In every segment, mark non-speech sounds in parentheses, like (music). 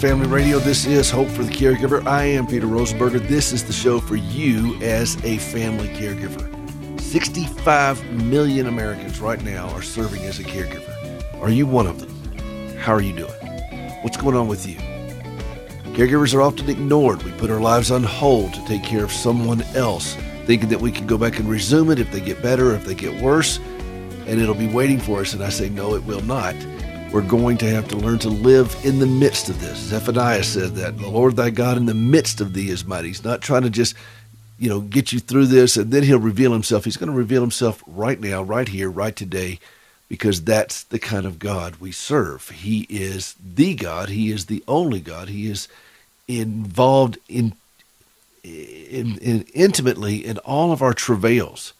Family Radio, this is Hope for the Caregiver. I am Peter Rosenberger. This is the show for you as a family caregiver. 65 million Americans right now are serving as a caregiver. Are you one of them? How are you doing? What's going on with you? Caregivers are often ignored. We put our lives on hold to take care of someone else, thinking that we can go back and resume it if they get better, if they get worse, and it'll be waiting for us. And I say, no, it will not. We're going to have to learn to live in the midst of this. Zephaniah said that the Lord thy God in the midst of thee is mighty. He's not trying to just, you know, get you through this and then he'll reveal himself. He's going to reveal himself right now, right here, right today, because that's the kind of God we serve. He is the God. He is the only God. He is involved in, in, in intimately in all of our travails.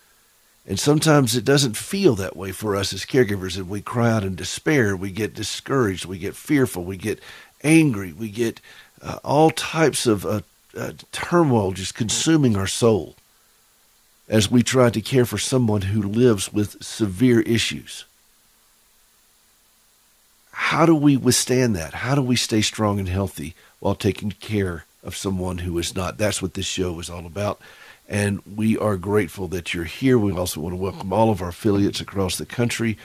And sometimes it doesn't feel that way for us as caregivers, and we cry out in despair. We get discouraged. We get fearful. We get angry. We get uh, all types of uh, uh, turmoil just consuming our soul as we try to care for someone who lives with severe issues. How do we withstand that? How do we stay strong and healthy while taking care of someone who is not? That's what this show is all about. And we are grateful that you're here. We also want to welcome all of our affiliates across the country.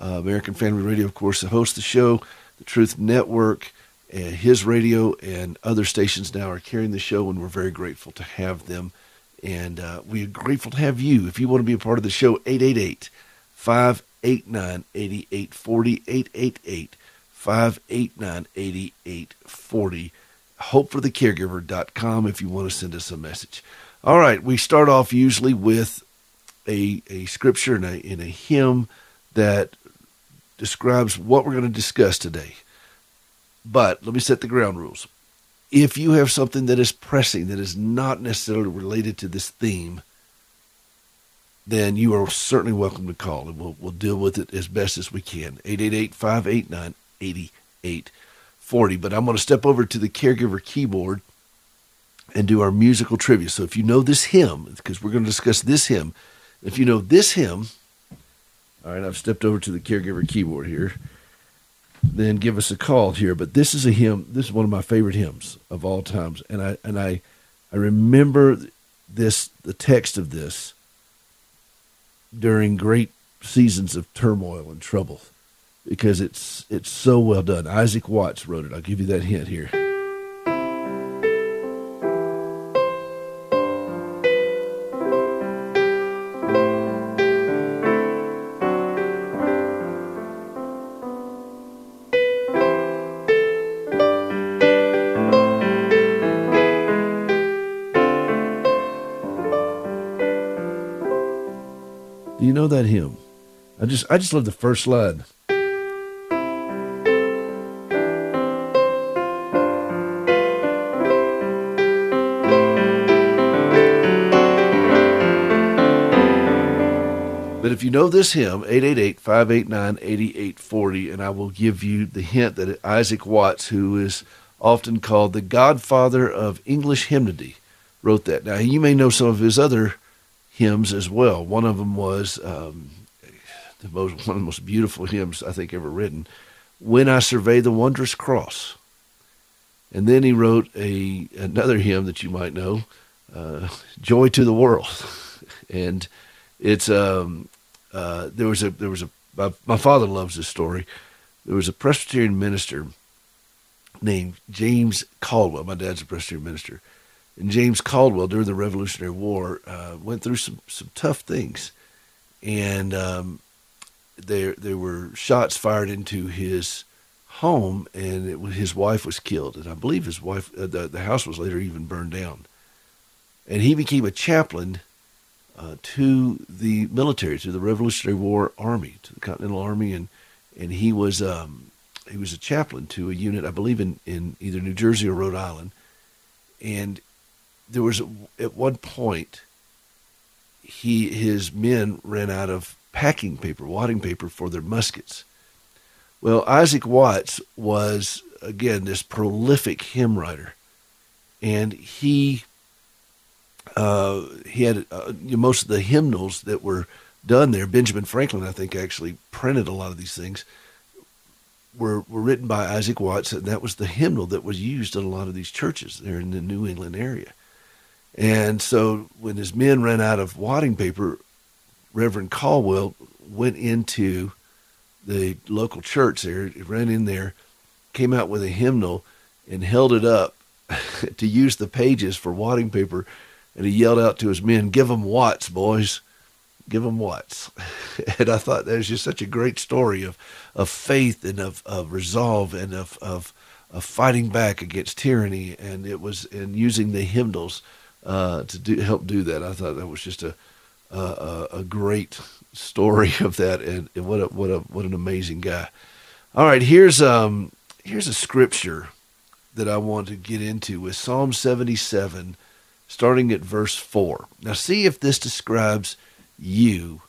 Uh, American Family Radio, of course, hosts the show, the Truth Network, and his radio, and other stations now are carrying the show, and we're very grateful to have them. And uh, we're grateful to have you. If you want to be a part of the show, 888 589 8840, 888 589 8840. HopeForTheCaregiver.com if you want to send us a message. All right, we start off usually with a, a scripture and a, a hymn that describes what we're going to discuss today. But let me set the ground rules. If you have something that is pressing, that is not necessarily related to this theme, then you are certainly welcome to call and we'll, we'll deal with it as best as we can. 888 589 8840. But I'm going to step over to the caregiver keyboard and do our musical trivia. So if you know this hymn, because we're going to discuss this hymn, if you know this hymn, all right, I've stepped over to the caregiver keyboard here, then give us a call here. But this is a hymn. This is one of my favorite hymns of all times, and I and I, I remember this the text of this during great seasons of turmoil and trouble because it's it's so well done. Isaac Watts wrote it. I'll give you that hint here. You know that hymn? I just I just love the first line. But if you know this hymn, 888-589-8840, and I will give you the hint that Isaac Watts, who is often called the godfather of English hymnody, wrote that. Now, you may know some of his other hymns as well. One of them was um, the most, (laughs) one of the most beautiful hymns I think ever written, "When I Survey the Wondrous Cross." And then he wrote a another hymn that you might know, uh, "Joy to the World," (laughs) and it's um, uh, there was a there was a my, my father loves this story. There was a Presbyterian minister named James Caldwell. My dad's a Presbyterian minister, and James Caldwell during the Revolutionary War uh, went through some some tough things, and um, there there were shots fired into his home, and it, his wife was killed, and I believe his wife uh, the the house was later even burned down, and he became a chaplain. Uh, to the military, to the Revolutionary War Army, to the Continental Army, and and he was um, he was a chaplain to a unit, I believe, in, in either New Jersey or Rhode Island. And there was at one point he his men ran out of packing paper, wadding paper for their muskets. Well, Isaac Watts was again this prolific hymn writer, and he uh, he had uh, most of the hymnals that were done there. Benjamin Franklin, I think, actually printed a lot of these things. were, were written by Isaac Watts, and that was the hymnal that was used in a lot of these churches there in the New England area. And so when his men ran out of wadding paper, Reverend Caldwell went into the local church there, ran in there, came out with a hymnal, and held it up (laughs) to use the pages for wadding paper. And he yelled out to his men, Give them Watts, boys. Give them Watts. (laughs) and I thought that was just such a great story of, of faith and of, of resolve and of, of, of fighting back against tyranny. And it was in using the hymnals uh, to do, help do that. I thought that was just a, a, a great story (laughs) of that. And, and what, a, what, a, what an amazing guy. All right, here's, um, here's a scripture that I want to get into with Psalm 77, starting at verse 4. Now, see if this describes you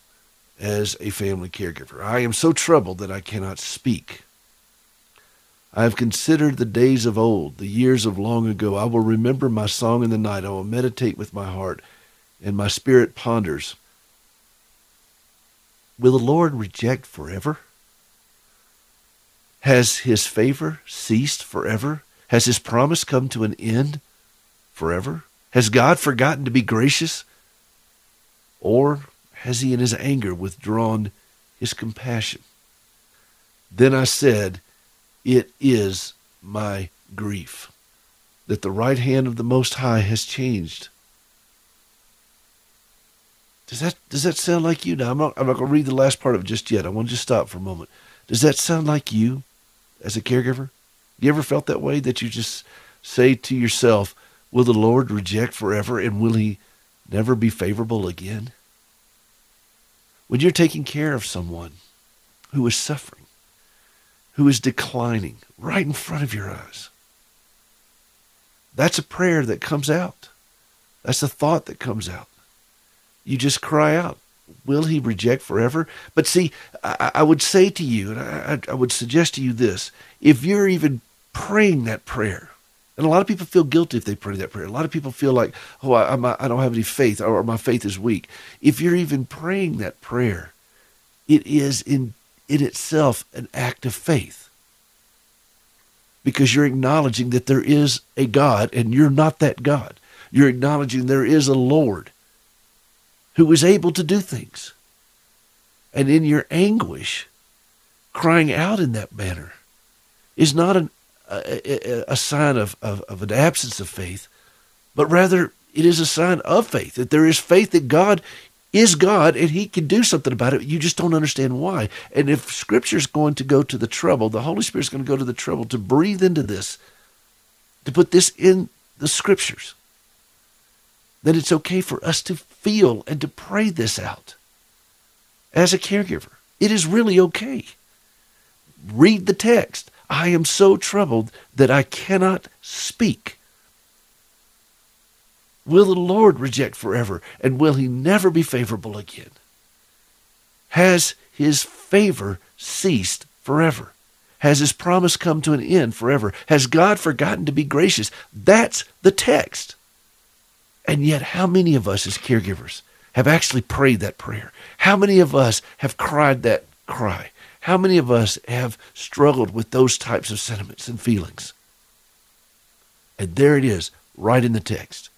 as a family caregiver. I am so troubled that I cannot speak. I have considered the days of old, the years of long ago. I will remember my song in the night. I will meditate with my heart, and my spirit ponders. Will the Lord reject forever? Has his favor ceased forever? Has his promise come to an end forever? Has God forgotten to be gracious? Or has he in his anger withdrawn his compassion? Then I said, It is my grief that the right hand of the Most High has changed. Does that does that sound like you? Now I'm not I'm not gonna read the last part of it just yet. I want to just stop for a moment. Does that sound like you as a caregiver? You ever felt that way that you just say to yourself, Will the Lord reject forever and will he never be favorable again? When you're taking care of someone who is suffering, who is declining right in front of your eyes, that's a prayer that comes out. That's a thought that comes out. You just cry out, Will he reject forever? But see, I, I would say to you, and I, I would suggest to you this if you're even praying that prayer, and a lot of people feel guilty if they pray that prayer. A lot of people feel like, oh, I, I'm, I don't have any faith or my faith is weak. If you're even praying that prayer, it is in, in itself an act of faith because you're acknowledging that there is a God and you're not that God. You're acknowledging there is a Lord who is able to do things. And in your anguish, crying out in that manner is not an a, a sign of, of, of an absence of faith, but rather it is a sign of faith, that there is faith that God is God and he can do something about it. You just don't understand why. And if scripture is going to go to the trouble, the Holy Spirit is going to go to the trouble to breathe into this, to put this in the scriptures, then it's okay for us to feel and to pray this out as a caregiver. It is really okay. Read the text. I am so troubled that I cannot speak. Will the Lord reject forever, and will he never be favorable again? Has his favor ceased forever? Has his promise come to an end forever? Has God forgotten to be gracious? That's the text. And yet, how many of us as caregivers have actually prayed that prayer? How many of us have cried that cry? How many of us have struggled with those types of sentiments and feelings? And there it is, right in the text.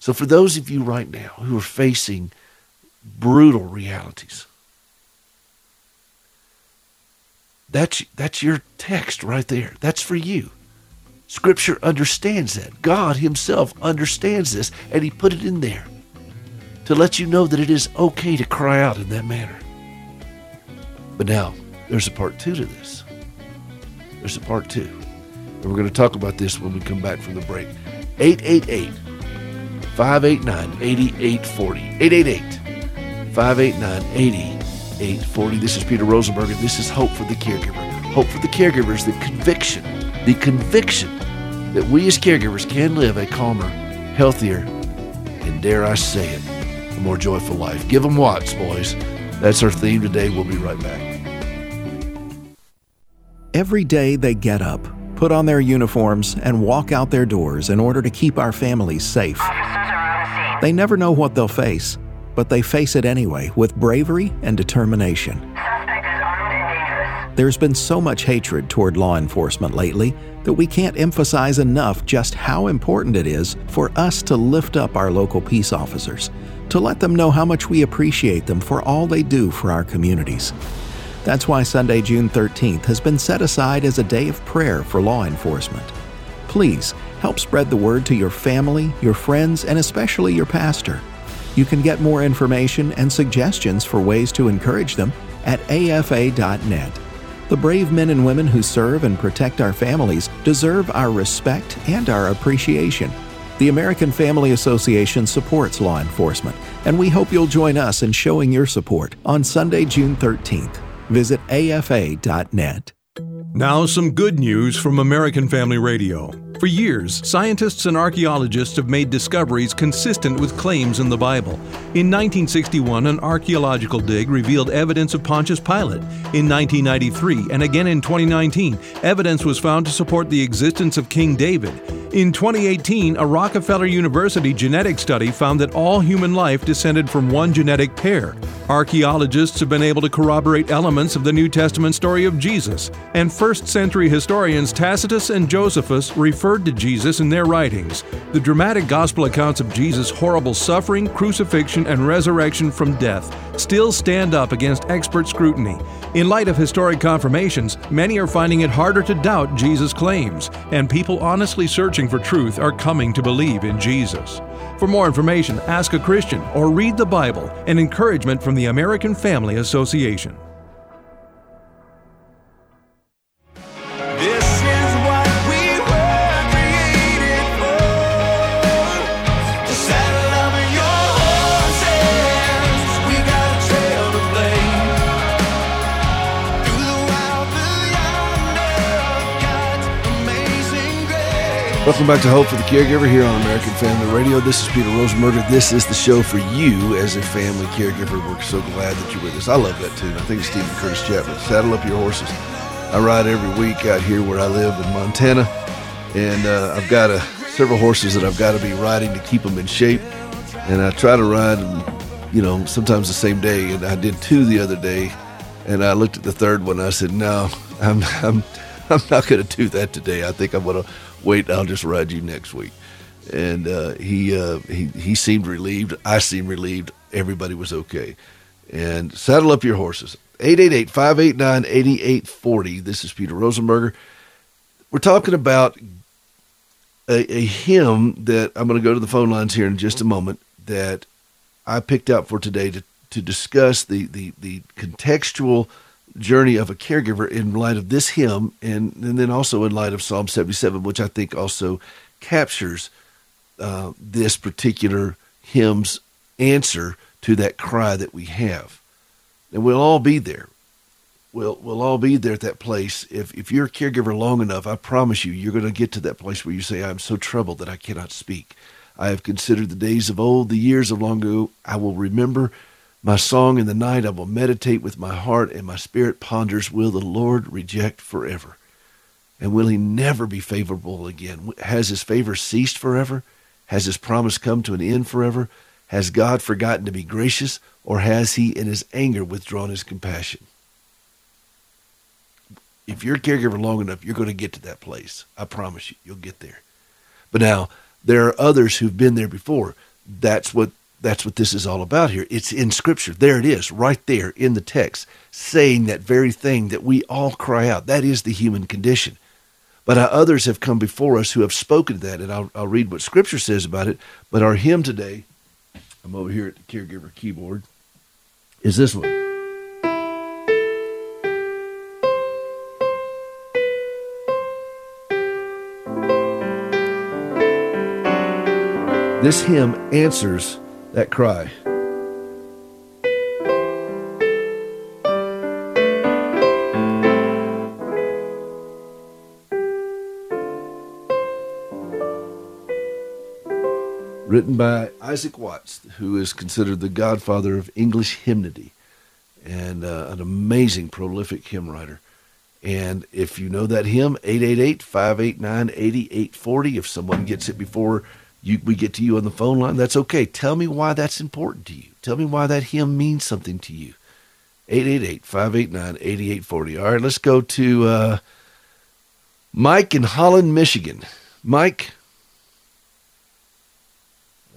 So, for those of you right now who are facing brutal realities, that's, that's your text right there. That's for you. Scripture understands that. God Himself understands this, and He put it in there to let you know that it is okay to cry out in that manner. But now, there's a part two to this. There's a part two. And we're going to talk about this when we come back from the break. 888 589 8840. 888 589 8840. This is Peter Rosenberger, and this is Hope for the Caregiver. Hope for the caregivers, the conviction, the conviction that we as caregivers can live a calmer, healthier, and dare I say it, a more joyful life. Give them Watts, boys. That's our theme today. We'll be right back. Every day they get up, put on their uniforms, and walk out their doors in order to keep our families safe. They never know what they'll face, but they face it anyway with bravery and determination. There's been so much hatred toward law enforcement lately that we can't emphasize enough just how important it is for us to lift up our local peace officers, to let them know how much we appreciate them for all they do for our communities. That's why Sunday, June 13th has been set aside as a day of prayer for law enforcement. Please help spread the word to your family, your friends, and especially your pastor. You can get more information and suggestions for ways to encourage them at afa.net. The brave men and women who serve and protect our families deserve our respect and our appreciation. The American Family Association supports law enforcement, and we hope you'll join us in showing your support on Sunday, June 13th. Visit afa.net. Now, some good news from American Family Radio. For years, scientists and archaeologists have made discoveries consistent with claims in the Bible. In 1961, an archaeological dig revealed evidence of Pontius Pilate. In 1993, and again in 2019, evidence was found to support the existence of King David. In 2018, a Rockefeller University genetic study found that all human life descended from one genetic pair. Archaeologists have been able to corroborate elements of the New Testament story of Jesus, and first century historians Tacitus and Josephus referred to Jesus in their writings. The dramatic gospel accounts of Jesus' horrible suffering, crucifixion, and resurrection from death still stand up against expert scrutiny. In light of historic confirmations, many are finding it harder to doubt Jesus' claims, and people honestly searching for truth are coming to believe in Jesus. For more information, ask a Christian or read the Bible, an encouragement from the American Family Association. Welcome back to Hope for the Caregiver here on American Family Radio. This is Peter Rosenberger. This is the show for you as a family caregiver. We're so glad that you're with us. I love that tune. I think it's Steven Curtis Chapman. Saddle up your horses. I ride every week out here where I live in Montana, and uh, I've got a, several horses that I've got to be riding to keep them in shape. And I try to ride them, you know, sometimes the same day. And I did two the other day, and I looked at the third one. I said, "No, I'm, I'm, I'm not going to do that today. I think I'm going to." Wait, I'll just ride you next week. And uh, he uh, he he seemed relieved. I seemed relieved. Everybody was okay. And saddle up your horses. 888-589-8840. This is Peter Rosenberger. We're talking about a, a hymn that I'm going to go to the phone lines here in just a moment that I picked out for today to, to discuss the, the, the contextual – journey of a caregiver in light of this hymn and, and then also in light of Psalm 77, which I think also captures uh, this particular hymn's answer to that cry that we have. And we'll all be there. We'll, we'll all be there at that place. If, if you're a caregiver long enough, I promise you, you're going to get to that place where you say, I'm so troubled that I cannot speak. I have considered the days of old, the years of long ago. I will remember my song in the night I will meditate with my heart, and my spirit ponders, Will the Lord reject forever? And will he never be favorable again? Has his favor ceased forever? Has his promise come to an end forever? Has God forgotten to be gracious, or has he in his anger withdrawn his compassion? If you're a caregiver long enough, you're going to get to that place. I promise you, you'll get there. But now, there are others who've been there before. That's what that's what this is all about here. It's in Scripture. There it is, right there in the text, saying that very thing that we all cry out. That is the human condition. But uh, others have come before us who have spoken that, and I'll, I'll read what Scripture says about it. But our hymn today, I'm over here at the caregiver keyboard, is this one. This hymn answers that cry. Written by Isaac Watts, who is considered the godfather of English hymnody and uh, an amazing, prolific hymn writer. And if you know that hymn, 888 589 8840. If someone gets it before you, we get to you on the phone line, that's okay. Tell me why that's important to you. Tell me why that hymn means something to you. 888 589 8840. All right, let's go to uh, Mike in Holland, Michigan. Mike?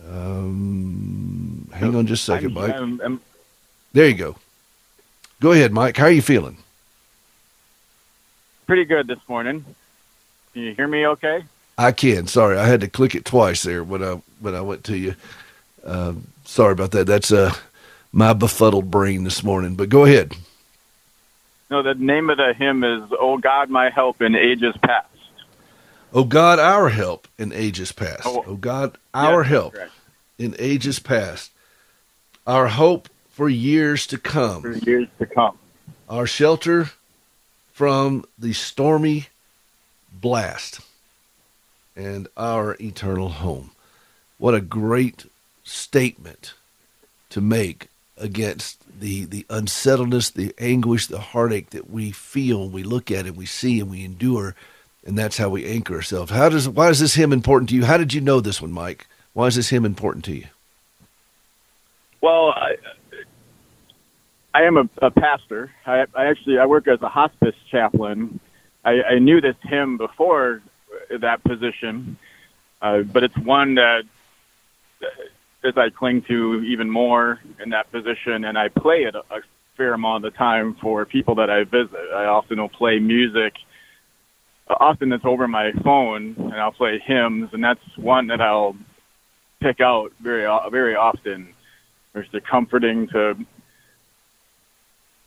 Um, hang on just a 2nd Mike. I'm, I'm, there you go. Go ahead, Mike. How are you feeling? Pretty good this morning. Can you hear me okay? I can. Sorry, I had to click it twice there when I when I went to you. Uh, sorry about that. That's uh, my befuddled brain this morning. But go ahead. No, the name of the hymn is "Oh God, my help in ages past." Oh God, our help in ages past. Oh, oh God, our yes, help correct. in ages past. Our hope for years to come. For years to come. Our shelter from the stormy blast and our eternal home. What a great statement to make against the, the unsettledness, the anguish, the heartache that we feel, we look at it, we see, and we endure, and that's how we anchor ourselves. How does why is this hymn important to you? How did you know this one, Mike? Why is this hymn important to you? Well, I, I am a, a pastor. I, I actually I work as a hospice chaplain. I, I knew this hymn before that position, uh, but it's one that as I cling to even more in that position, and I play it a, fair amount of the time for people that I visit. I often will play music. Often it's over my phone, and I'll play hymns, and that's one that I'll pick out very very often. It's comforting to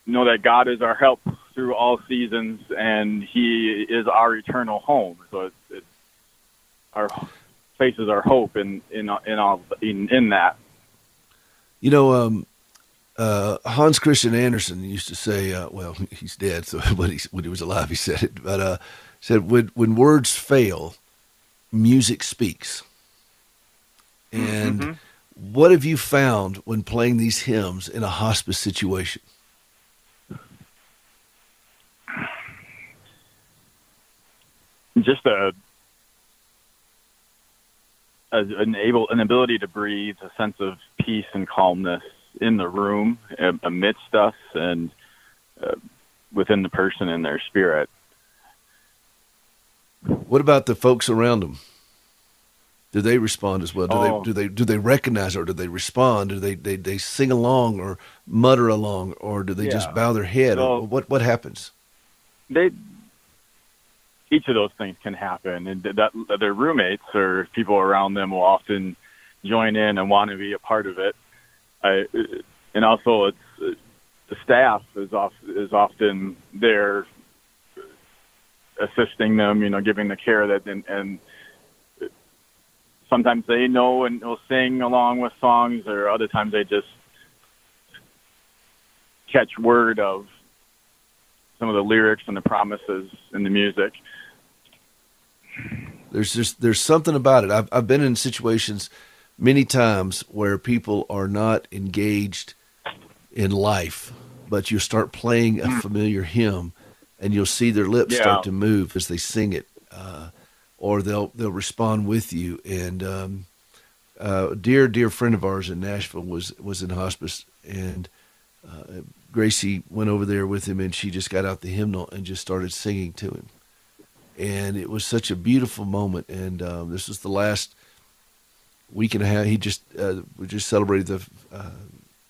know that God is our help through all seasons, and He is our eternal home. So it's, it's our places our hope in in in all in, in that. You know, um, uh, Hans Christian Andersen used to say, uh, well, (laughs) he's dead, so (laughs) when he when he was alive, he said it, but uh, said when when words fail, music speaks. And mm-hmm. what have you found when playing these hymns in a hospice situation? Just a an able an ability to breathe, a sense of peace and calmness in the room amidst us and uh, within the person and their spirit. What about the folks around them? Do they respond as well? Do oh. they do they do they recognize or do they respond? Do they they, they sing along or mutter along or do they yeah. just bow their head? So, what what happens? They each of those things can happen, and that their roommates or people around them will often join in and want to be a part of it. I, and also, it's the staff is off is often there assisting them, you know, giving the care that and, and sometimes they know and will sing along with songs, or other times they just catch word of some of the lyrics and the promises in the music. There's just there's something about it. I've I've been in situations many times where people are not engaged in life, but you start playing a familiar hymn, and you'll see their lips yeah. start to move as they sing it, uh, or they'll they'll respond with you. And um, uh, a dear dear friend of ours in Nashville was was in hospice, and uh, Gracie went over there with him, and she just got out the hymnal and just started singing to him and it was such a beautiful moment. And um, this was the last week and a half. He just uh, we just celebrated the uh,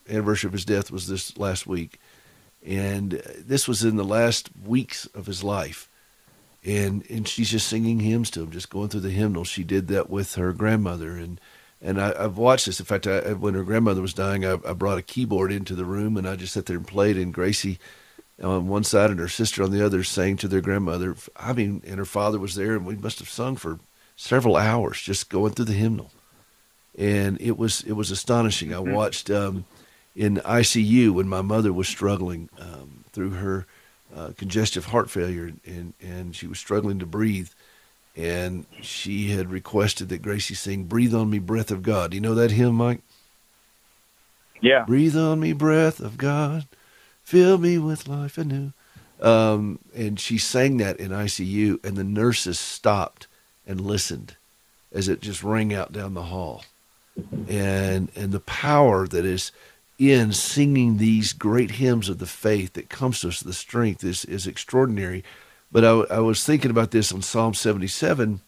anniversary of his death was this last week, and this was in the last weeks of his life. And and she's just singing hymns to him, just going through the hymnal. She did that with her grandmother, and and I, have watched this. In fact, I, when her grandmother was dying, I, I brought a keyboard into the room, and I just sat there and played. And Gracie on one side and her sister on the other sang to their grandmother. I mean, and her father was there, and we must have sung for several hours just going through the hymnal. And it was it was astonishing. I mm-hmm. watched um, in ICU when my mother was struggling um, through her uh, congestive heart failure, and and she was struggling to breathe. And she had requested that Gracie sing "Breathe on Me, Breath of God." Do you know that hymn, Mike? Yeah. Breathe on me, breath of God fill me with life anew. Um, and she sang that in ICU, and the nurses stopped and listened as it just rang out down the hall. And and the power that is in singing these great hymns of the faith that comes to us, the strength is, is extraordinary. But I, I was thinking about this on Psalm 77.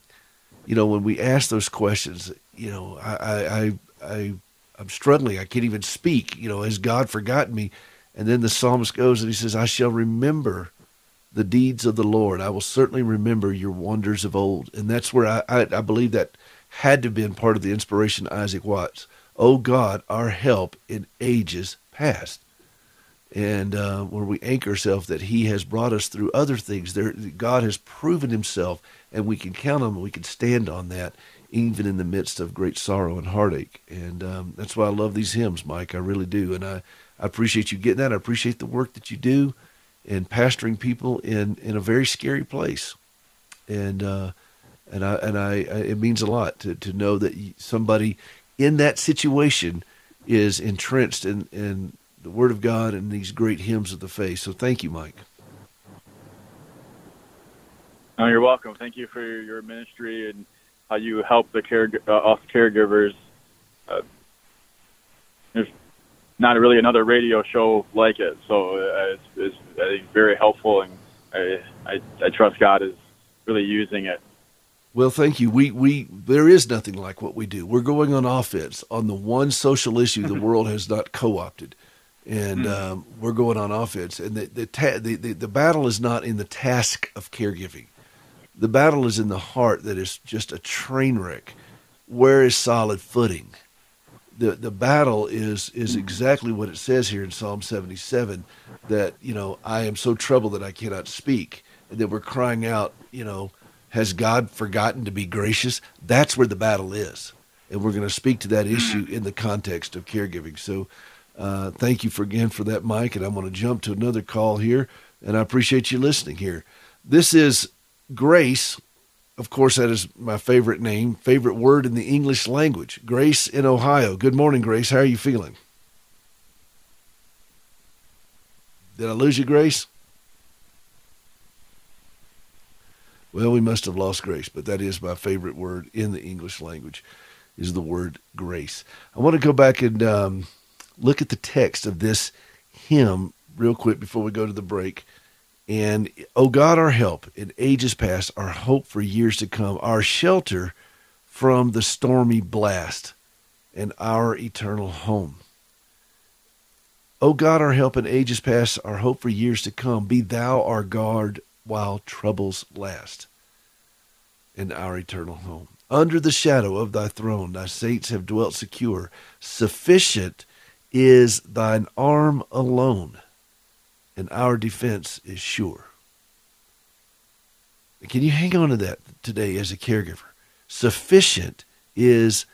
You know, when we ask those questions, you know, I, I, I, I'm struggling. I can't even speak. You know, has God forgotten me? And then the psalmist goes and he says, I shall remember the deeds of the Lord. I will certainly remember your wonders of old. And that's where I, I, I believe that had to have been part of the inspiration Isaac Watts. Oh God, our help in ages past. And uh, where we anchor ourselves that He has brought us through other things. There, God has proven Himself, and we can count on Him. We can stand on that, even in the midst of great sorrow and heartache. And um, that's why I love these hymns, Mike. I really do. And I, I appreciate you getting that. I appreciate the work that you do in pastoring people in, in a very scary place. And uh, and I and I, I, it means a lot to, to know that somebody in that situation is entrenched in, in the Word of God and these great hymns of the faith. So thank you, Mike. Oh, you're welcome. Thank you for your ministry and how you help the care uh, us caregivers. Uh, not really another radio show like it, so uh, it's, it's I think very helpful, and I, I I trust God is really using it well, thank you. We we there is nothing like what we do. We're going on offense on the one social issue the world has not co-opted, and mm-hmm. um, we're going on offense. And the the, ta- the the the battle is not in the task of caregiving. The battle is in the heart that is just a train wreck. Where is solid footing? The the battle is is exactly what it says here in Psalm seventy seven, that you know I am so troubled that I cannot speak, and that we're crying out, you know has God forgotten to be gracious? That's where the battle is. And we're going to speak to that issue in the context of caregiving. So uh, thank you for again for that, Mike. And I'm going to jump to another call here. And I appreciate you listening here. This is Grace. Of course, that is my favorite name, favorite word in the English language. Grace in Ohio. Good morning, Grace. How are you feeling? Did I lose you, Grace? Well, we must have lost grace, but that is my favorite word in the English language, is the word grace. I want to go back and um, look at the text of this hymn real quick before we go to the break. And, oh God, our help in ages past, our hope for years to come, our shelter from the stormy blast, and our eternal home. O God, our help in ages past, our hope for years to come, be thou our guard while troubles last in our eternal home. Under the shadow of thy throne, thy saints have dwelt secure. Sufficient is thine arm alone, and our defense is sure. Can you hang on to that today as a caregiver? Sufficient is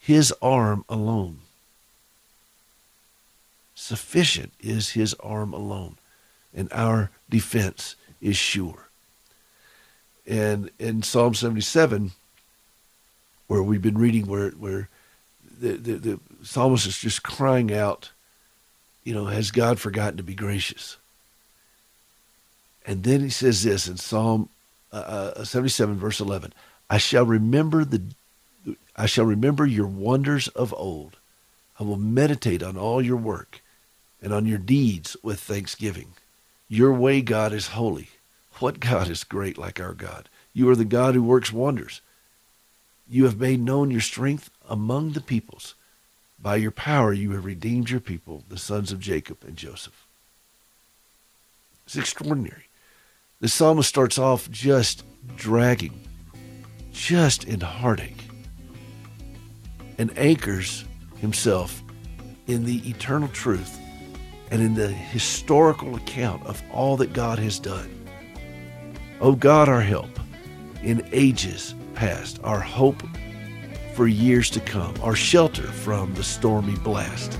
his arm alone. Sufficient is his arm alone, and our defense is sure. And in Psalm 77, where we've been reading, where, where the, the, the psalmist is just crying out, you know, has God forgotten to be gracious? And then he says this in Psalm uh, uh 77, verse 11 I shall remember the I shall remember your wonders of old. I will meditate on all your work and on your deeds with thanksgiving. Your way, God, is holy. What God is great like our God? You are the God who works wonders. You have made known your strength among the peoples. By your power, you have redeemed your people, the sons of Jacob and Joseph. It's extraordinary. The psalmist starts off just dragging, just in heartache, and anchors himself in the eternal truth and in the historical account of all that God has done. O God, our help in ages past, our hope for years to come, our shelter from the stormy blast,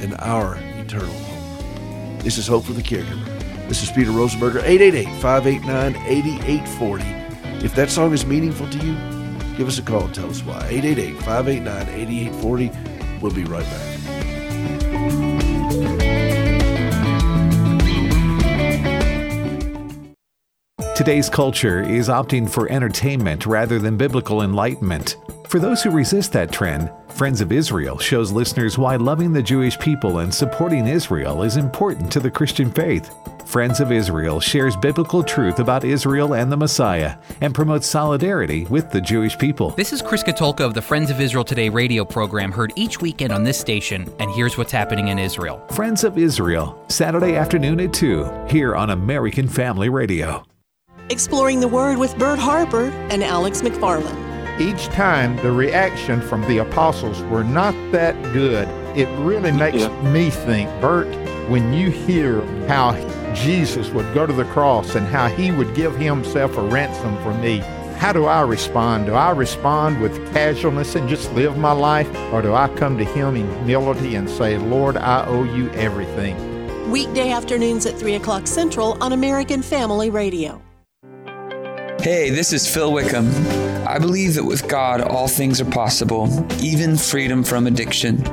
and our eternal home. This is Hope for the Caregiver. This is Peter Rosenberger, 888 589 8840. If that song is meaningful to you, give us a call and tell us why. 888 589 8840. We'll be right back. Today's culture is opting for entertainment rather than biblical enlightenment. For those who resist that trend, Friends of Israel shows listeners why loving the Jewish people and supporting Israel is important to the Christian faith. Friends of Israel shares biblical truth about Israel and the Messiah and promotes solidarity with the Jewish people. This is Chris Katulka of the Friends of Israel Today radio program heard each weekend on this station, and here's what's happening in Israel. Friends of Israel, Saturday afternoon at 2, here on American Family Radio. Exploring the Word with Bert Harper and Alex McFarland. Each time the reaction from the apostles were not that good. It really makes yeah. me think, Bert, when you hear how Jesus would go to the cross and how he would give himself a ransom for me, how do I respond? Do I respond with casualness and just live my life? Or do I come to him in humility and say, Lord, I owe you everything? Weekday afternoons at 3 o'clock Central on American Family Radio. Hey, this is Phil Wickham. I believe that with God, all things are possible, even freedom from addiction.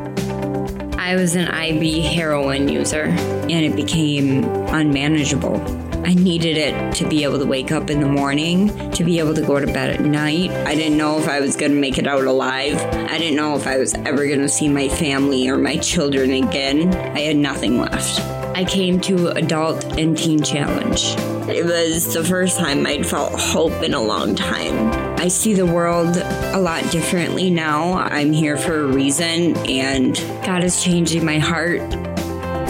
I was an IV heroin user, and it became unmanageable. I needed it to be able to wake up in the morning, to be able to go to bed at night. I didn't know if I was going to make it out alive. I didn't know if I was ever going to see my family or my children again. I had nothing left. I came to Adult and Teen Challenge. It was the first time I'd felt hope in a long time. I see the world a lot differently now. I'm here for a reason, and God is changing my heart.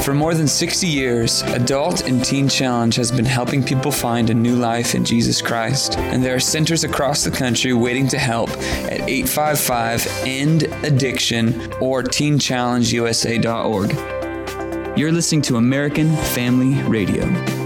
For more than 60 years, Adult and Teen Challenge has been helping people find a new life in Jesus Christ. And there are centers across the country waiting to help at 855 END ADDICTION or teenchallengeusa.org. You're listening to American Family Radio.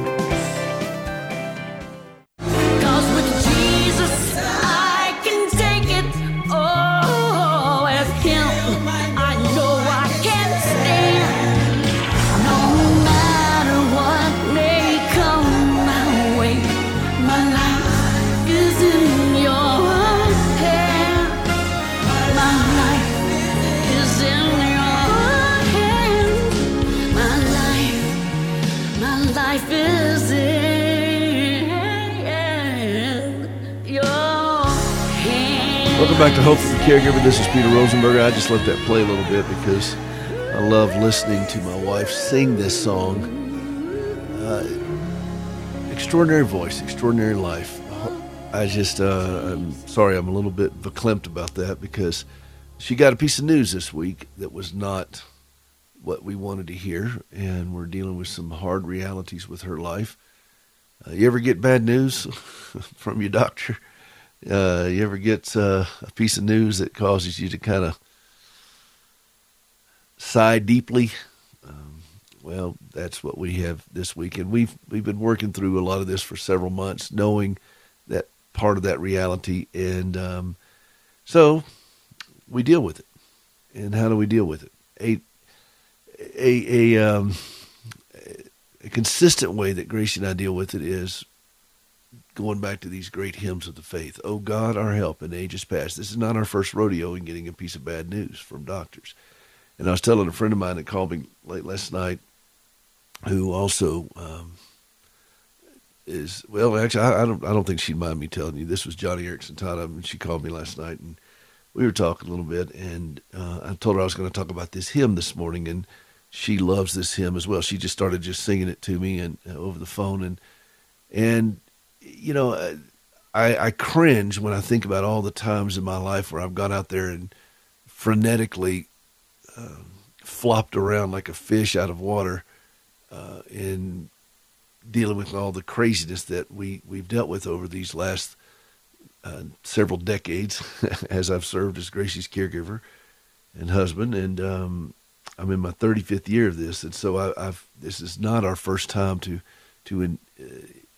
Back to Hope for the Caregiver. This is Peter Rosenberger. I just let that play a little bit because I love listening to my wife sing this song. Uh, extraordinary voice, extraordinary life. I just, uh, I'm sorry, I'm a little bit verklempt about that because she got a piece of news this week that was not what we wanted to hear, and we're dealing with some hard realities with her life. Uh, you ever get bad news (laughs) from your doctor? Uh, you ever get uh, a piece of news that causes you to kind of sigh deeply? Um, well, that's what we have this week, and we've we've been working through a lot of this for several months, knowing that part of that reality, and um, so we deal with it. And how do we deal with it? A a a, um, a consistent way that Gracie and I deal with it is going back to these great hymns of the faith. Oh God, our help in ages past. This is not our first rodeo in getting a piece of bad news from doctors. And I was telling a friend of mine that called me late last night, who also um, is well. Actually, I, I, don't. I don't think she'd mind me telling you. This was Joni Eareckson Tada, and she called me last night, and we were talking a little bit. And uh, I told her I was going to talk about this hymn this morning, and she loves this hymn as well. She just started just singing it to me and uh, over the phone, and and you know, I, I cringe when I think about all the times in my life where I've gone out there and frenetically uh, flopped around like a fish out of water uh, in dealing with all the craziness that we, we've dealt with over these last uh, several decades (laughs) as I've served as Gracie's caregiver and husband. And um, I'm in my 35th year of this. And so I, have this is not our first time to, to in, uh,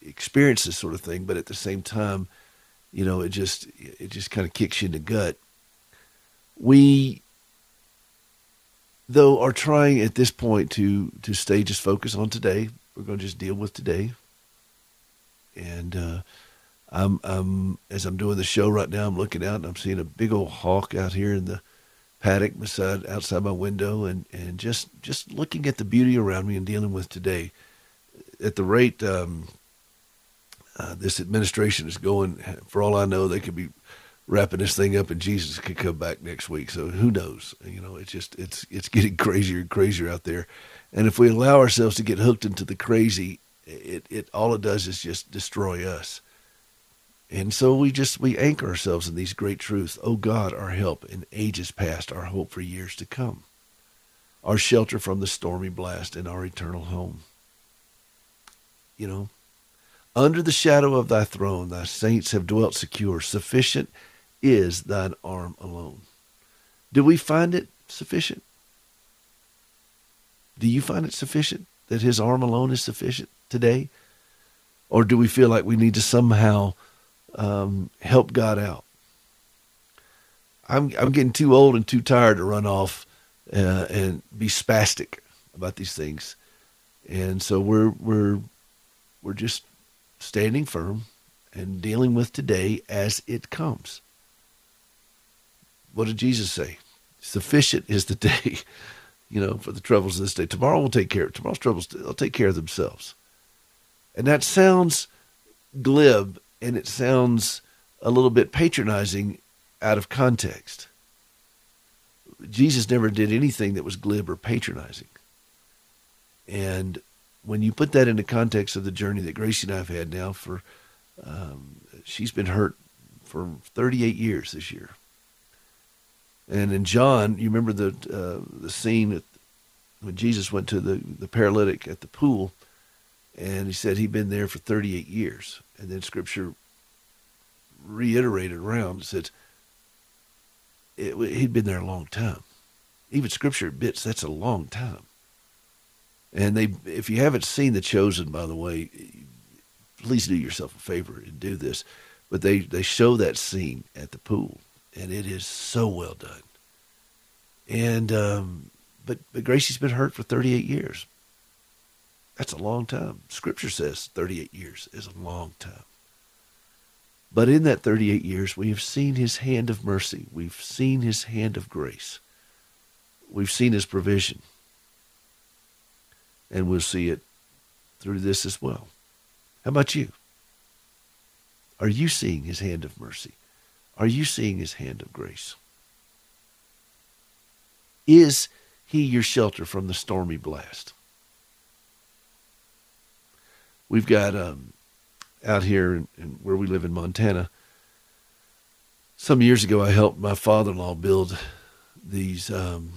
experience this sort of thing, but at the same time, you know, it just it just kind of kicks you in the gut. We though are trying at this point to to stay just focused on today. We're going to just deal with today. And uh, I'm I'm as I'm doing the show right now, I'm looking out and I'm seeing a big old hawk out here in the paddock beside outside my window and and just just looking at the beauty around me and dealing with today at the rate um, uh, this administration is going, for all I know, they could be wrapping this thing up and Jesus could come back next week. So who knows? You know, it's just it's it's getting (laughs) crazier and crazier out there. And if we allow ourselves to get hooked into the crazy, it, it all it does is just destroy us. And so we just we anchor ourselves in these great truths. Oh God, our help in ages past, our hope for years to come, our shelter from the stormy blast, and our eternal home. You know, under the shadow of thy throne, thy saints have dwelt secure. Sufficient is thine arm alone. Do we find it sufficient? Do you find it sufficient that his arm alone is sufficient today? Or do we feel like we need to somehow um, help God out? I'm, I'm getting too old and too tired to run off uh, and be spastic about these things. And so we're, we're, we're just standing firm and dealing with today as it comes. What did Jesus say? Sufficient is the (laughs) day you know, for the troubles of this day. Tomorrow will take care. Of tomorrow's troubles they'll take care of themselves. And that sounds glib and it sounds a little bit patronizing out of context. Jesus never did anything that was glib or patronizing. And when you put that into context of the journey that Gracie and I have had now for, um, she's been hurt for 38 years this year. And in John, you remember the uh, the scene when Jesus went to the, the paralytic at the pool, and he said he'd been there for 38 years. And then Scripture reiterated around said it, he'd been there a long time. Even Scripture admits that's a long time. And they, if you haven't seen The Chosen, by the way, please do yourself a favor and do this. But they, they show that scene at the pool and it is so well done. And um, but but Gracie's been hurt for 38 years. That's a long time. Scripture says 38 years is a long time. But in that 38 years, we have seen his hand of mercy. We've seen his hand of grace. We've seen his provision. And we'll see it through this as well. How about you? Are you seeing his hand of mercy? Are you seeing his hand of grace? Is he your shelter from the stormy blast? We've got um, out here in, in where we live in Montana. Some years ago, I helped my father-in-law build these um,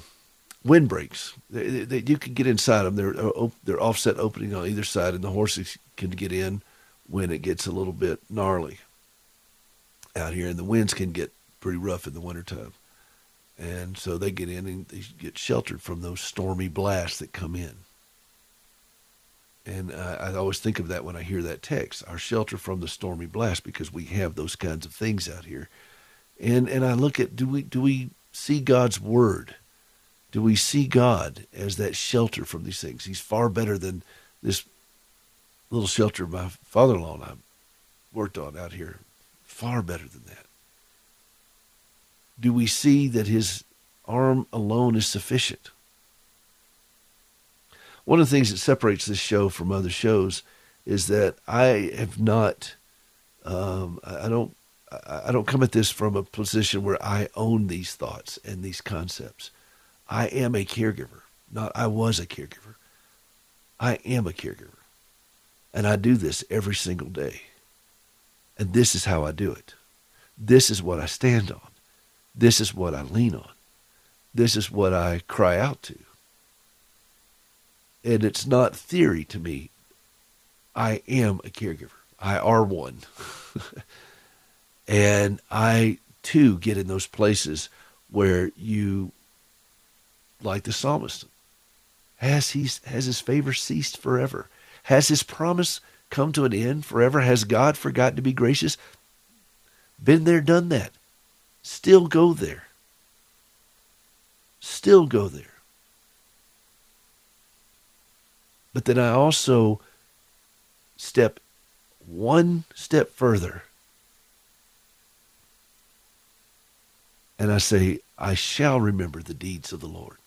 windbreaks. They, you can get inside them. They're uh, they're offset opening on either side, and the horses can get in when it gets a little bit gnarly out here, and the winds can get pretty rough in the wintertime. And so they get in and they get sheltered from those stormy blasts that come in. And uh, I always think of that when I hear that text, our shelter from the stormy blast, because we have those kinds of things out here. And and I look at do we do we see God's word? Do we see God as that shelter from these things? He's far better than this little shelter my father-in-law and I worked on out here far better than that. Do we see that his arm alone is sufficient? One of the things that separates this show from other shows is that I have not, um, I don't, I don't come at this from a position where I own these thoughts and these concepts. I am a caregiver, not I was a caregiver. I am a caregiver. And I do this every single day. And this is how I do it. This is what I stand on. This is what I lean on. This is what I cry out to. And it's not theory to me. I am a caregiver. I are one. (laughs) and I too get in those places where you, like the psalmist, has he has his favor ceased forever? Has his promise come to an end forever? Has God forgotten to be gracious? Been there, done that. Still go there. Still go there. But then I also step one step further and I say, I shall remember the deeds of the Lord.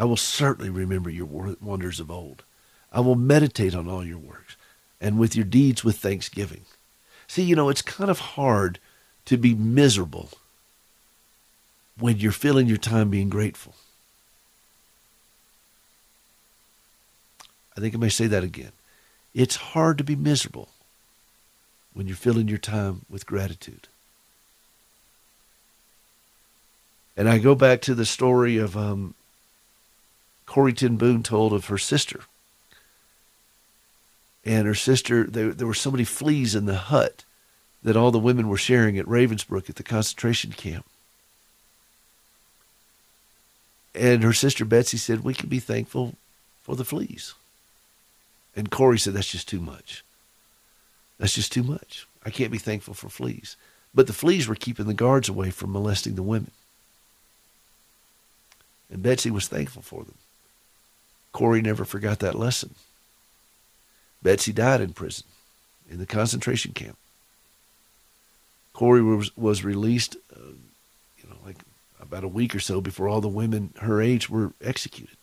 I will certainly remember your wonders of old. I will meditate on all your works and with your deeds with thanksgiving. See, you know, it's kind of hard to be miserable when you're filling your time being grateful. I think I may say that again. It's hard to be miserable when you're filling your time with gratitude. And I go back to the story of um, Corrie ten told of her sister. And her sister, there, there were so many fleas in the hut that all the women were sharing at Ravensbrück at the concentration camp. And her sister Betsie said, We can be thankful for the fleas. And Corrie said, That's just too much. That's just too much. I can't be thankful for fleas. But the fleas were keeping the guards away from molesting the women. And Betsie was thankful for them. Corrie never forgot that lesson. Betsie died in prison, in the concentration camp. Corrie was, was released, uh, you know, like about a week or so before all the women her age were executed.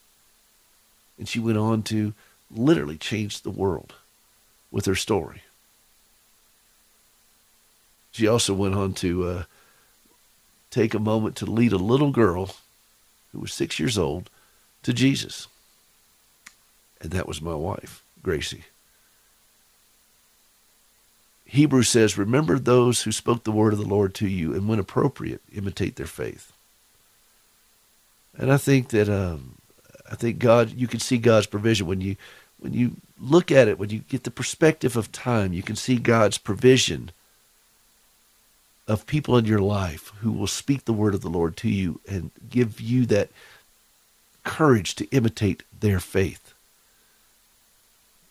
And she went on to literally change the world with her story. She also went on to uh, take a moment to lead a little girl who was six years old to Jesus. And that was my wife, Gracie. Hebrews says, Remember those who spoke the word of the Lord to you, and when appropriate, imitate their faith. And I think that um, I think God, you can see God's provision when you when you look at it, when you get the perspective of time, you can see God's provision of people in your life who will speak the word of the Lord to you and give you that courage to imitate their faith.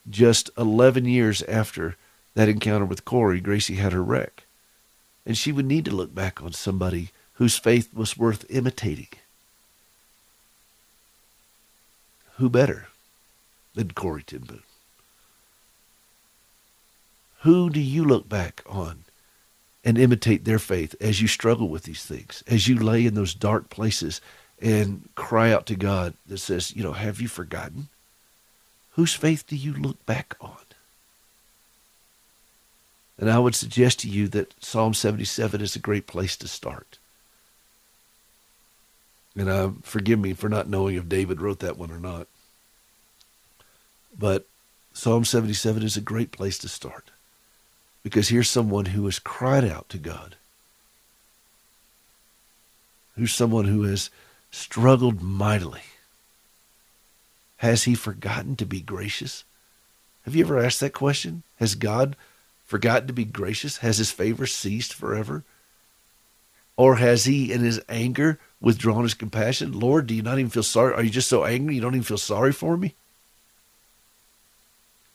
Just 11 years after that encounter with Corrie, Gracie had her wreck. And she would need to look back on somebody whose faith was worth imitating. Who better than Corrie ten Boom? Who do you look back on and imitate their faith as you struggle with these things, as you lay in those dark places and cry out to God that says, you know, have you forgotten? Whose faith do you look back on? And I would suggest to you that Psalm 77 is a great place to start. And uh, forgive me for not knowing if David wrote that one or not. But Psalm 77 is a great place to start because here's someone who has cried out to God, who's someone who has struggled mightily. Has he forgotten to be gracious? Have you ever asked that question? Has God forgotten to be gracious? Has his favor ceased forever? Or has he, in his anger, withdrawn his compassion? Lord, do you not even feel sorry? Are you just so angry you don't even feel sorry for me?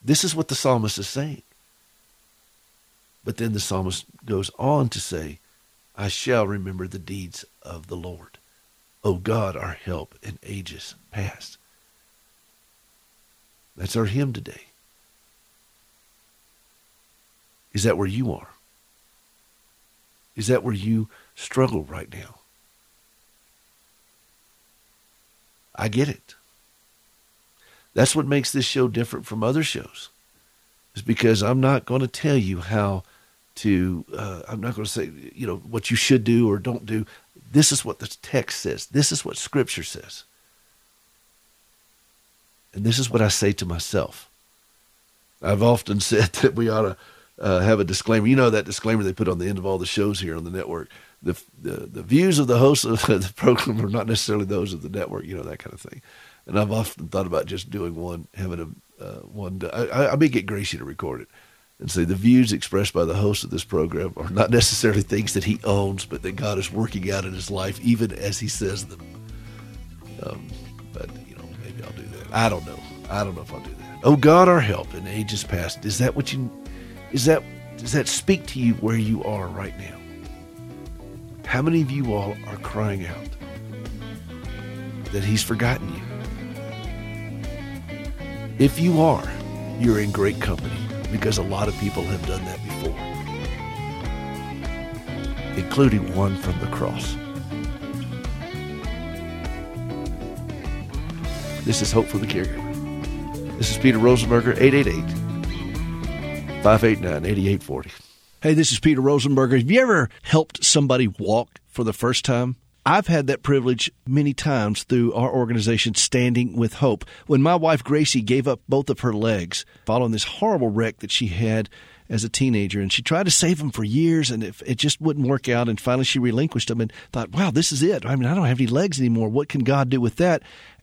This is what the psalmist is saying. But then the psalmist goes on to say, I shall remember the deeds of the Lord. O God, our help in ages past. That's our hymn today. Is that where you are? Is that where you struggle right now? I get it. That's what makes this show different from other shows. Is because I'm not going to tell you how to, uh, I'm not going to say, you know, what you should do or don't do. This is what the text says. This is what Scripture says. And this is what I say to myself. I've often (laughs) said that we ought to uh, have a disclaimer. You know that disclaimer they put on the end of all the shows here on the network. The, the, the views of the hosts of (laughs) the program are not necessarily those of the network, you know, that kind of thing. And I've often thought about just doing one, having a uh, one. I, I may get Gracie to record it and say the views expressed by the host of this program are not (laughs) necessarily things that he owns, but that God is working out in his life, even as he says them. Um, I don't know. I don't know if I'll do that. Oh God, our help in ages past. Is that what you? Is that does that speak to you where you are right now? How many of you all are crying out that He's forgotten you? If you are, you're in great company because a lot of people have done that before, including one from the cross. This is Hope for the Caregiver. This is Peter Rosenberger, 888 589 8840. Hey, this is Peter Rosenberger. Have you ever helped somebody walk for the first time? I've had that privilege many times through our organization, Standing with Hope. When my wife Gracie gave up both of her legs following this horrible wreck that she had as a teenager, and she tried to save them for years, and it, it just wouldn't work out. And finally, she relinquished them and thought, "Wow, this is it. I mean, I don't have any legs anymore. What can God do with that?"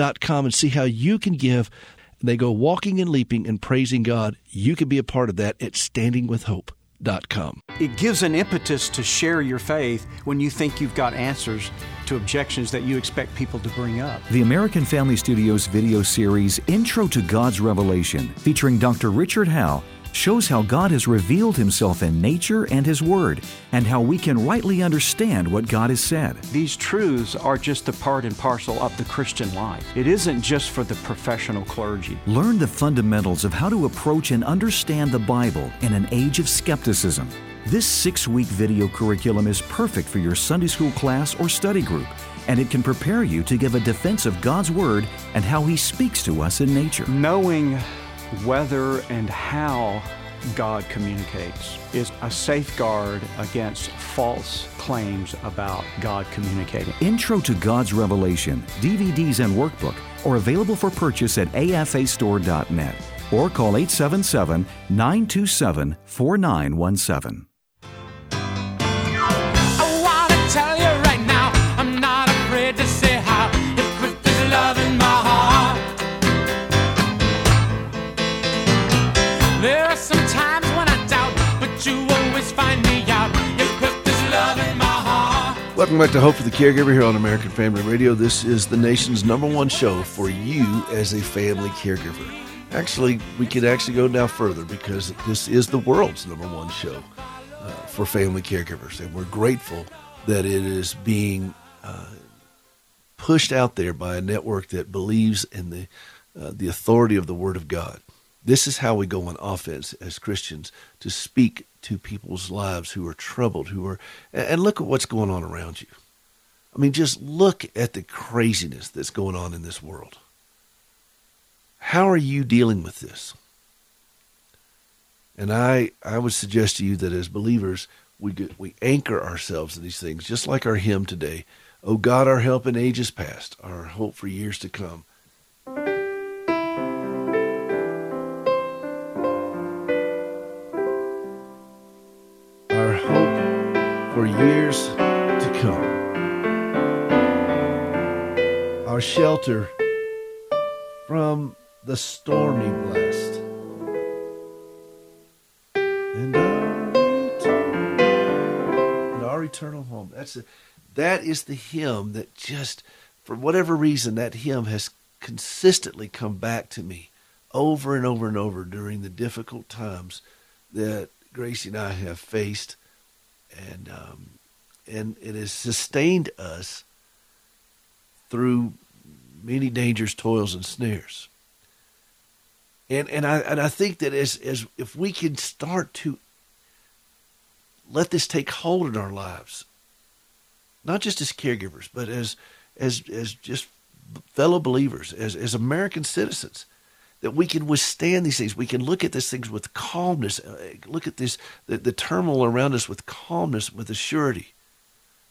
standingwithhope.com and see how you can give they go walking and leaping and praising God. You can be a part of that at standingwithhope.com. It gives an impetus to share your faith when you think you've got answers to objections that you expect people to bring up. The American Family Studios video series Intro to God's Revelation, featuring Dr. Richard Howe shows how God has revealed himself in nature and his word, and how we can rightly understand what God has said. These truths are just a part and parcel of the Christian life. It isn't just for the professional clergy. Learn the fundamentals of how to approach and understand the Bible in an age of skepticism. This six week video curriculum is perfect for your Sunday school class or study group, and it can prepare you to give a defense of God's Word and how He speaks to us in nature. Knowing whether and how God communicates is a safeguard against false claims about God communicating. Intro to God's Revelation, DVDs and workbook are available for purchase at afastore.net or call 877 927 4917. Welcome back to Hope for the Caregiver here on American Family Radio. This is the nation's number one show for you as a family caregiver. Actually, we could actually go now further because this is the world's number one show uh, for family caregivers. And we're grateful that it is being uh, pushed out there by a network that believes in the, uh, the authority of the Word of God. This is how we go on offense as Christians to speak to people's lives who are troubled, who are, and look at what's going on around you. I mean, just look at the craziness that's going on in this world. How are you dealing with this? And I, I would suggest to you that as believers, we, get, we anchor ourselves in these things, just like our hymn today. Oh God, our help in ages past, our hope for years to come. Years to come. Our shelter from the stormy blast. And our eternal, and our eternal home. That's a, that is the hymn that just, for whatever reason, that hymn has consistently come back to me over and over and over during the difficult times that Gracie and I have faced and um, and it has sustained us through many dangers, toils, and snares. And and I and I think that as as if we can start to let this take hold in our lives, not just as caregivers, but as as as just fellow believers, as as American citizens, that we can withstand these things. We can look at these things with calmness. Uh, look at this the, the turmoil around us with calmness, with a surety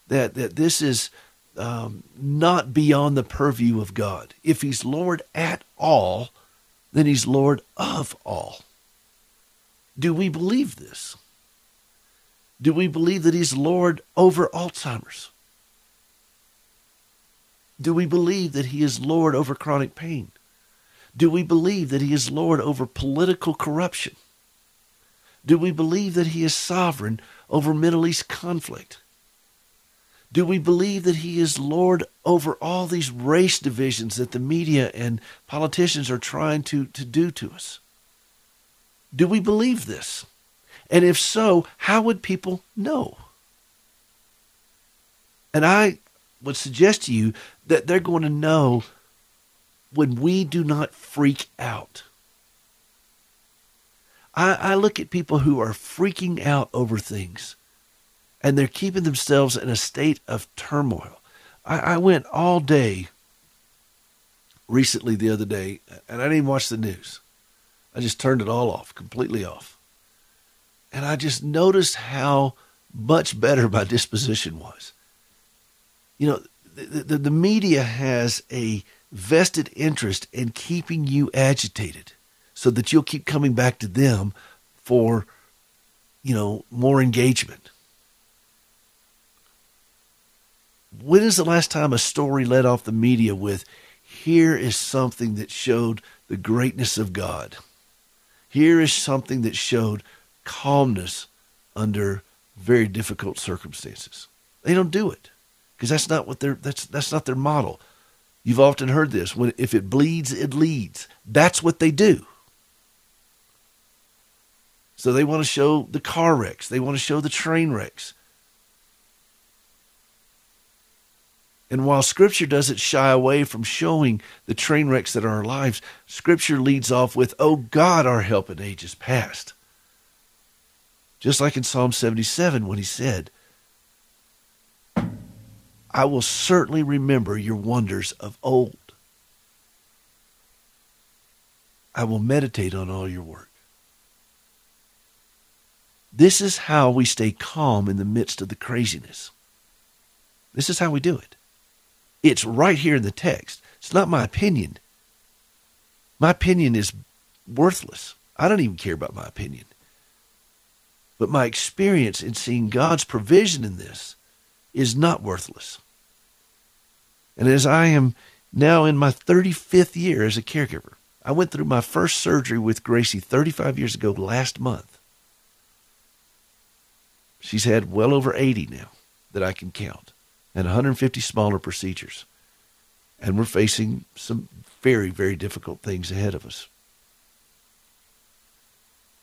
that that this is um, not beyond the purview of God. If He's Lord at all, then He's Lord of all. Do we believe this? Do we believe that He's Lord over Alzheimer's? Do we believe that He is Lord over chronic pain? Do we believe that He is Lord over political corruption? Do we believe that He is sovereign over Middle East conflict? Do we believe that He is Lord over all these race divisions that the media and politicians are trying to, to do to us? Do we believe this? And if so, how would people know? And I would suggest to you that they're going to know when we do not freak out. I, I look at people who are freaking out over things and they're keeping themselves in a state of turmoil. I, I went all day recently the other day and I didn't even watch the news. I just turned it all off, completely off. And I just noticed how much better my disposition was. You know, the, the, the media has a vested interest in keeping you agitated so that you'll keep coming back to them for, you know, more engagement. When is the last time a story led off the media with, here is something that showed the greatness of God? Here is something that showed calmness under very difficult circumstances. They don't do it because that's not what they're that's that's not their model. You've often heard this when if it bleeds it leads. That's what they do. So they want to show the car wrecks, they want to show the train wrecks. And while Scripture doesn't shy away from showing the train wrecks that are our lives, Scripture leads off with, Oh God, our help in ages past. Just like in Psalm 77 when he said, I will certainly remember your wonders of old. I will meditate on all your work. This is how we stay calm in the midst of the craziness. This is how we do it. It's right here in the text. It's not my opinion. My opinion is worthless. I don't even care about my opinion. But my experience in seeing God's provision in this is not worthless. And as I am now in my 35th year as a caregiver, I went through my first surgery with Gracie 35 years ago last month. She's had well over 80 now that I can count and 150 smaller procedures. And we're facing some very, very difficult things ahead of us.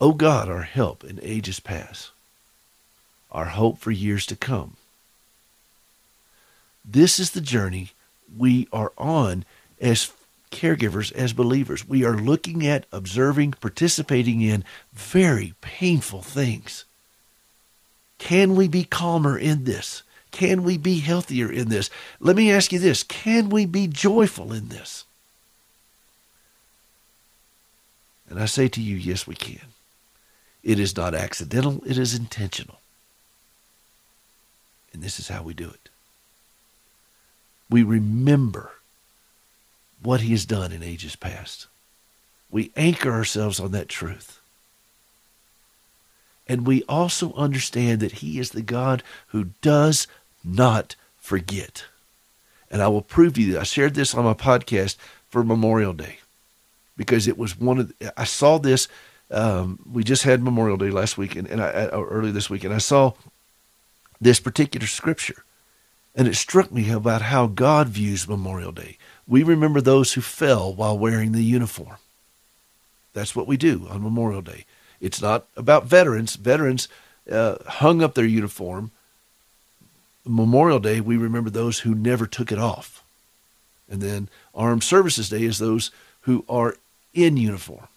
O oh God, our help in ages past, our hope for years to come. This is the journey we are on as caregivers, as believers. We are looking at, observing, participating in very painful things. Can we be calmer in this? Can we be healthier in this? Let me ask you this can we be joyful in this? And I say to you, yes, we can. It is not accidental, it is intentional. And this is how we do it. We remember what he has done in ages past. We anchor ourselves on that truth. And we also understand that He is the God who does not forget. And I will prove to you that I shared this on my podcast for Memorial Day because it was one of the, I saw this. Um, we just had Memorial Day last week and, and I, or early this week, and I saw this particular scripture, and it struck me about how God views Memorial Day. We remember those who fell while wearing the uniform. That's what we do on Memorial Day. It's not about veterans. Veterans uh, hung up their uniform. Memorial Day, we remember those who never took it off. And then Armed Services Day is those who are in uniform.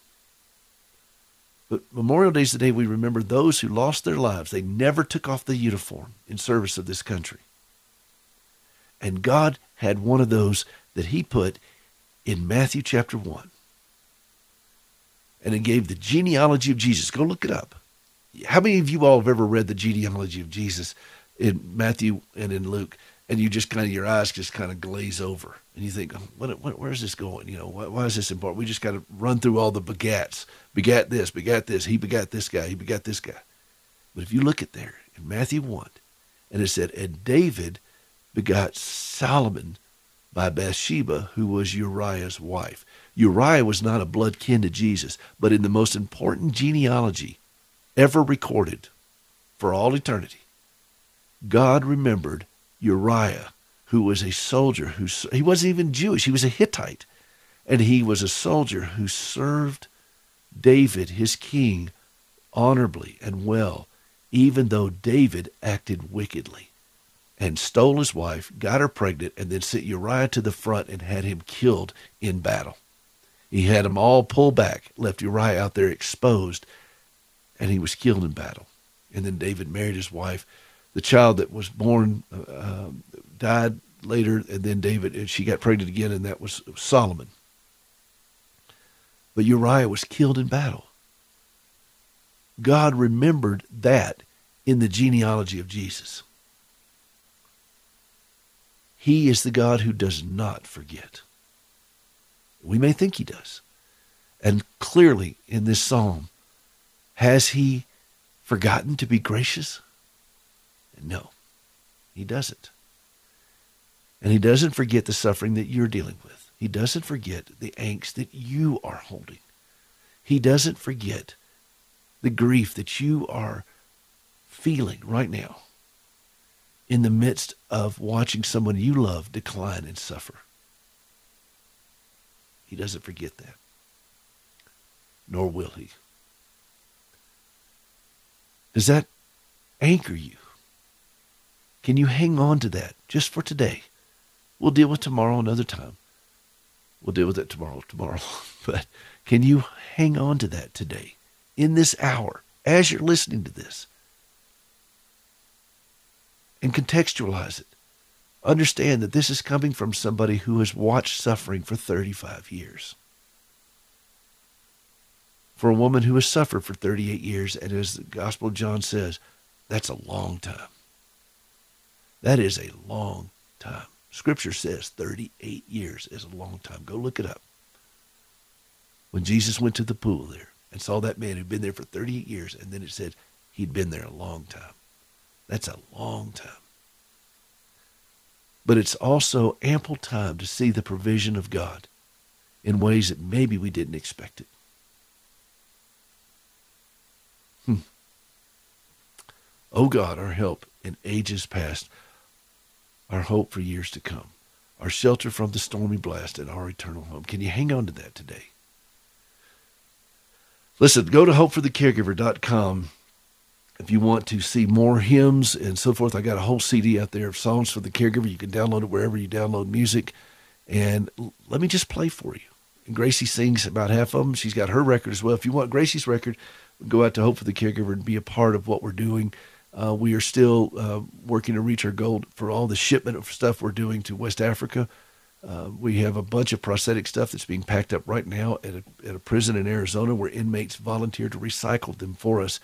But Memorial Day is the day we remember those who lost their lives. They never took off the uniform in service of this country. And God had one of those that He put in Matthew chapter 1 and it gave the genealogy of Jesus. Go look it up. How many of you all have ever read the genealogy of Jesus in Matthew and in Luke, and you just kind of your eyes just kind of glaze over, and you think, oh, what, what, where's this going? You know, why, why is this important? We just got to run through all the begats. Begat this, begat this. He begat this guy. He begat this guy. But if you look at there in Matthew one, and it said, and David begot Solomon by Bathsheba, who was Uriah's wife. Uriah was not a blood kin to Jesus, but in the most important genealogy ever recorded for all eternity, God remembered Uriah, who was a soldier who he wasn't even Jewish, he was a Hittite, and he was a soldier who served David, his king, honorably and well, even though David acted wickedly and stole his wife, got her pregnant, and then sent Uriah to the front and had him killed in battle. He had them all pull back, left Uriah out there exposed, and he was killed in battle. And then David married his wife. The child that was born uh, um, died later, and then David, and she got pregnant again, and that was Solomon. But Uriah was killed in battle. God remembered that in the genealogy of Jesus. He is the God who does not forget. We may think he does. And clearly in this psalm, has he forgotten to be gracious? No, he doesn't. And he doesn't forget the suffering that you're dealing with. He doesn't forget the angst that you are holding. He doesn't forget the grief that you are feeling right now in the midst of watching someone you love decline and suffer. He doesn't forget that. Nor will he. Does that anchor you? Can you hang on to that just for today? We'll deal with tomorrow another time. We'll deal with it tomorrow, tomorrow. (laughs) but can you hang on to that today, in this hour, as you're listening to this? And contextualize it. Understand that this is coming from somebody who has watched suffering for 35 years. For a woman who has suffered for 38 years, and as the Gospel of John says, that's a long time. That is a long time. Scripture says 38 years is a long time. Go look it up. When Jesus went to the pool there and saw that man who'd been there for 38 years, and then it said he'd been there a long time. That's a long time but it's also ample time to see the provision of God in ways that maybe we didn't expect it. Hmm. Oh God, our help in ages past, our hope for years to come, our shelter from the stormy blast, and our eternal home. Can you hang on to that today? Listen, go to hopeforthecaregiver.com if you want to see more hymns and so forth, I got a whole CD out there of songs for the caregiver. You can download it wherever you download music. And let me just play for you. And Gracie sings about half of them. She's got her record as well. If you want Gracie's record, go out to Hope for the Caregiver and be a part of what we're doing. Uh, we are still uh, working to reach our goal for all the shipment of stuff we're doing to West Africa. Uh, we have a bunch of prosthetic stuff that's being packed up right now at a, at a prison in Arizona where inmates volunteer to recycle them for us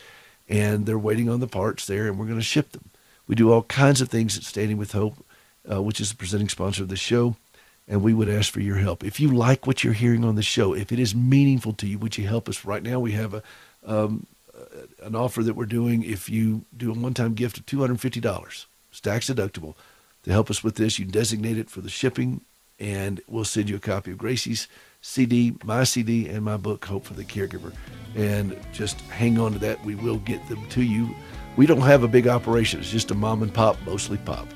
and they're waiting on the parts there, and we're going to ship them. We do all kinds of things at Standing with Hope, uh, which is the presenting sponsor of the show, and we would ask for your help. If you like what you're hearing on the show, if it is meaningful to you, would you help us? Right now, we have a um, an offer that we're doing. If you do a one-time gift of $250, it's tax deductible, to help us with this, you designate it for the shipping, and we'll send you a copy of Gracie's CD, my CD, and my book, Hope for the Caregiver. And just hang on to that. We will get them to you. We don't have a big operation, it's just a mom and pop, mostly pop.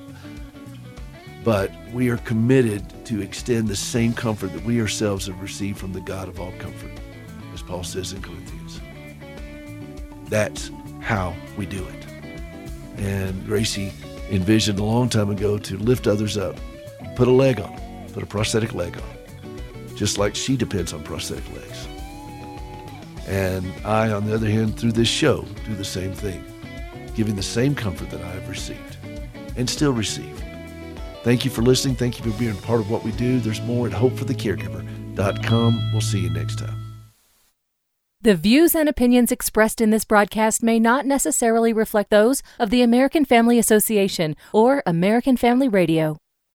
But we are committed to extend the same comfort that we ourselves have received from the God of all comfort, as Paul says in Corinthians. That's how we do it. And Gracie envisioned a long time ago to lift others up, put a leg on them, put a prosthetic leg on just like she depends on prosthetic legs. And I, on the other hand, through this show, do the same thing, giving the same comfort that I have received and still receive. Thank you for listening. Thank you for being part of what we do. There's more at hopeforthecaregiver.com. We'll see you next time. The views and opinions expressed in this broadcast may not necessarily reflect those of the American Family Association or American Family Radio.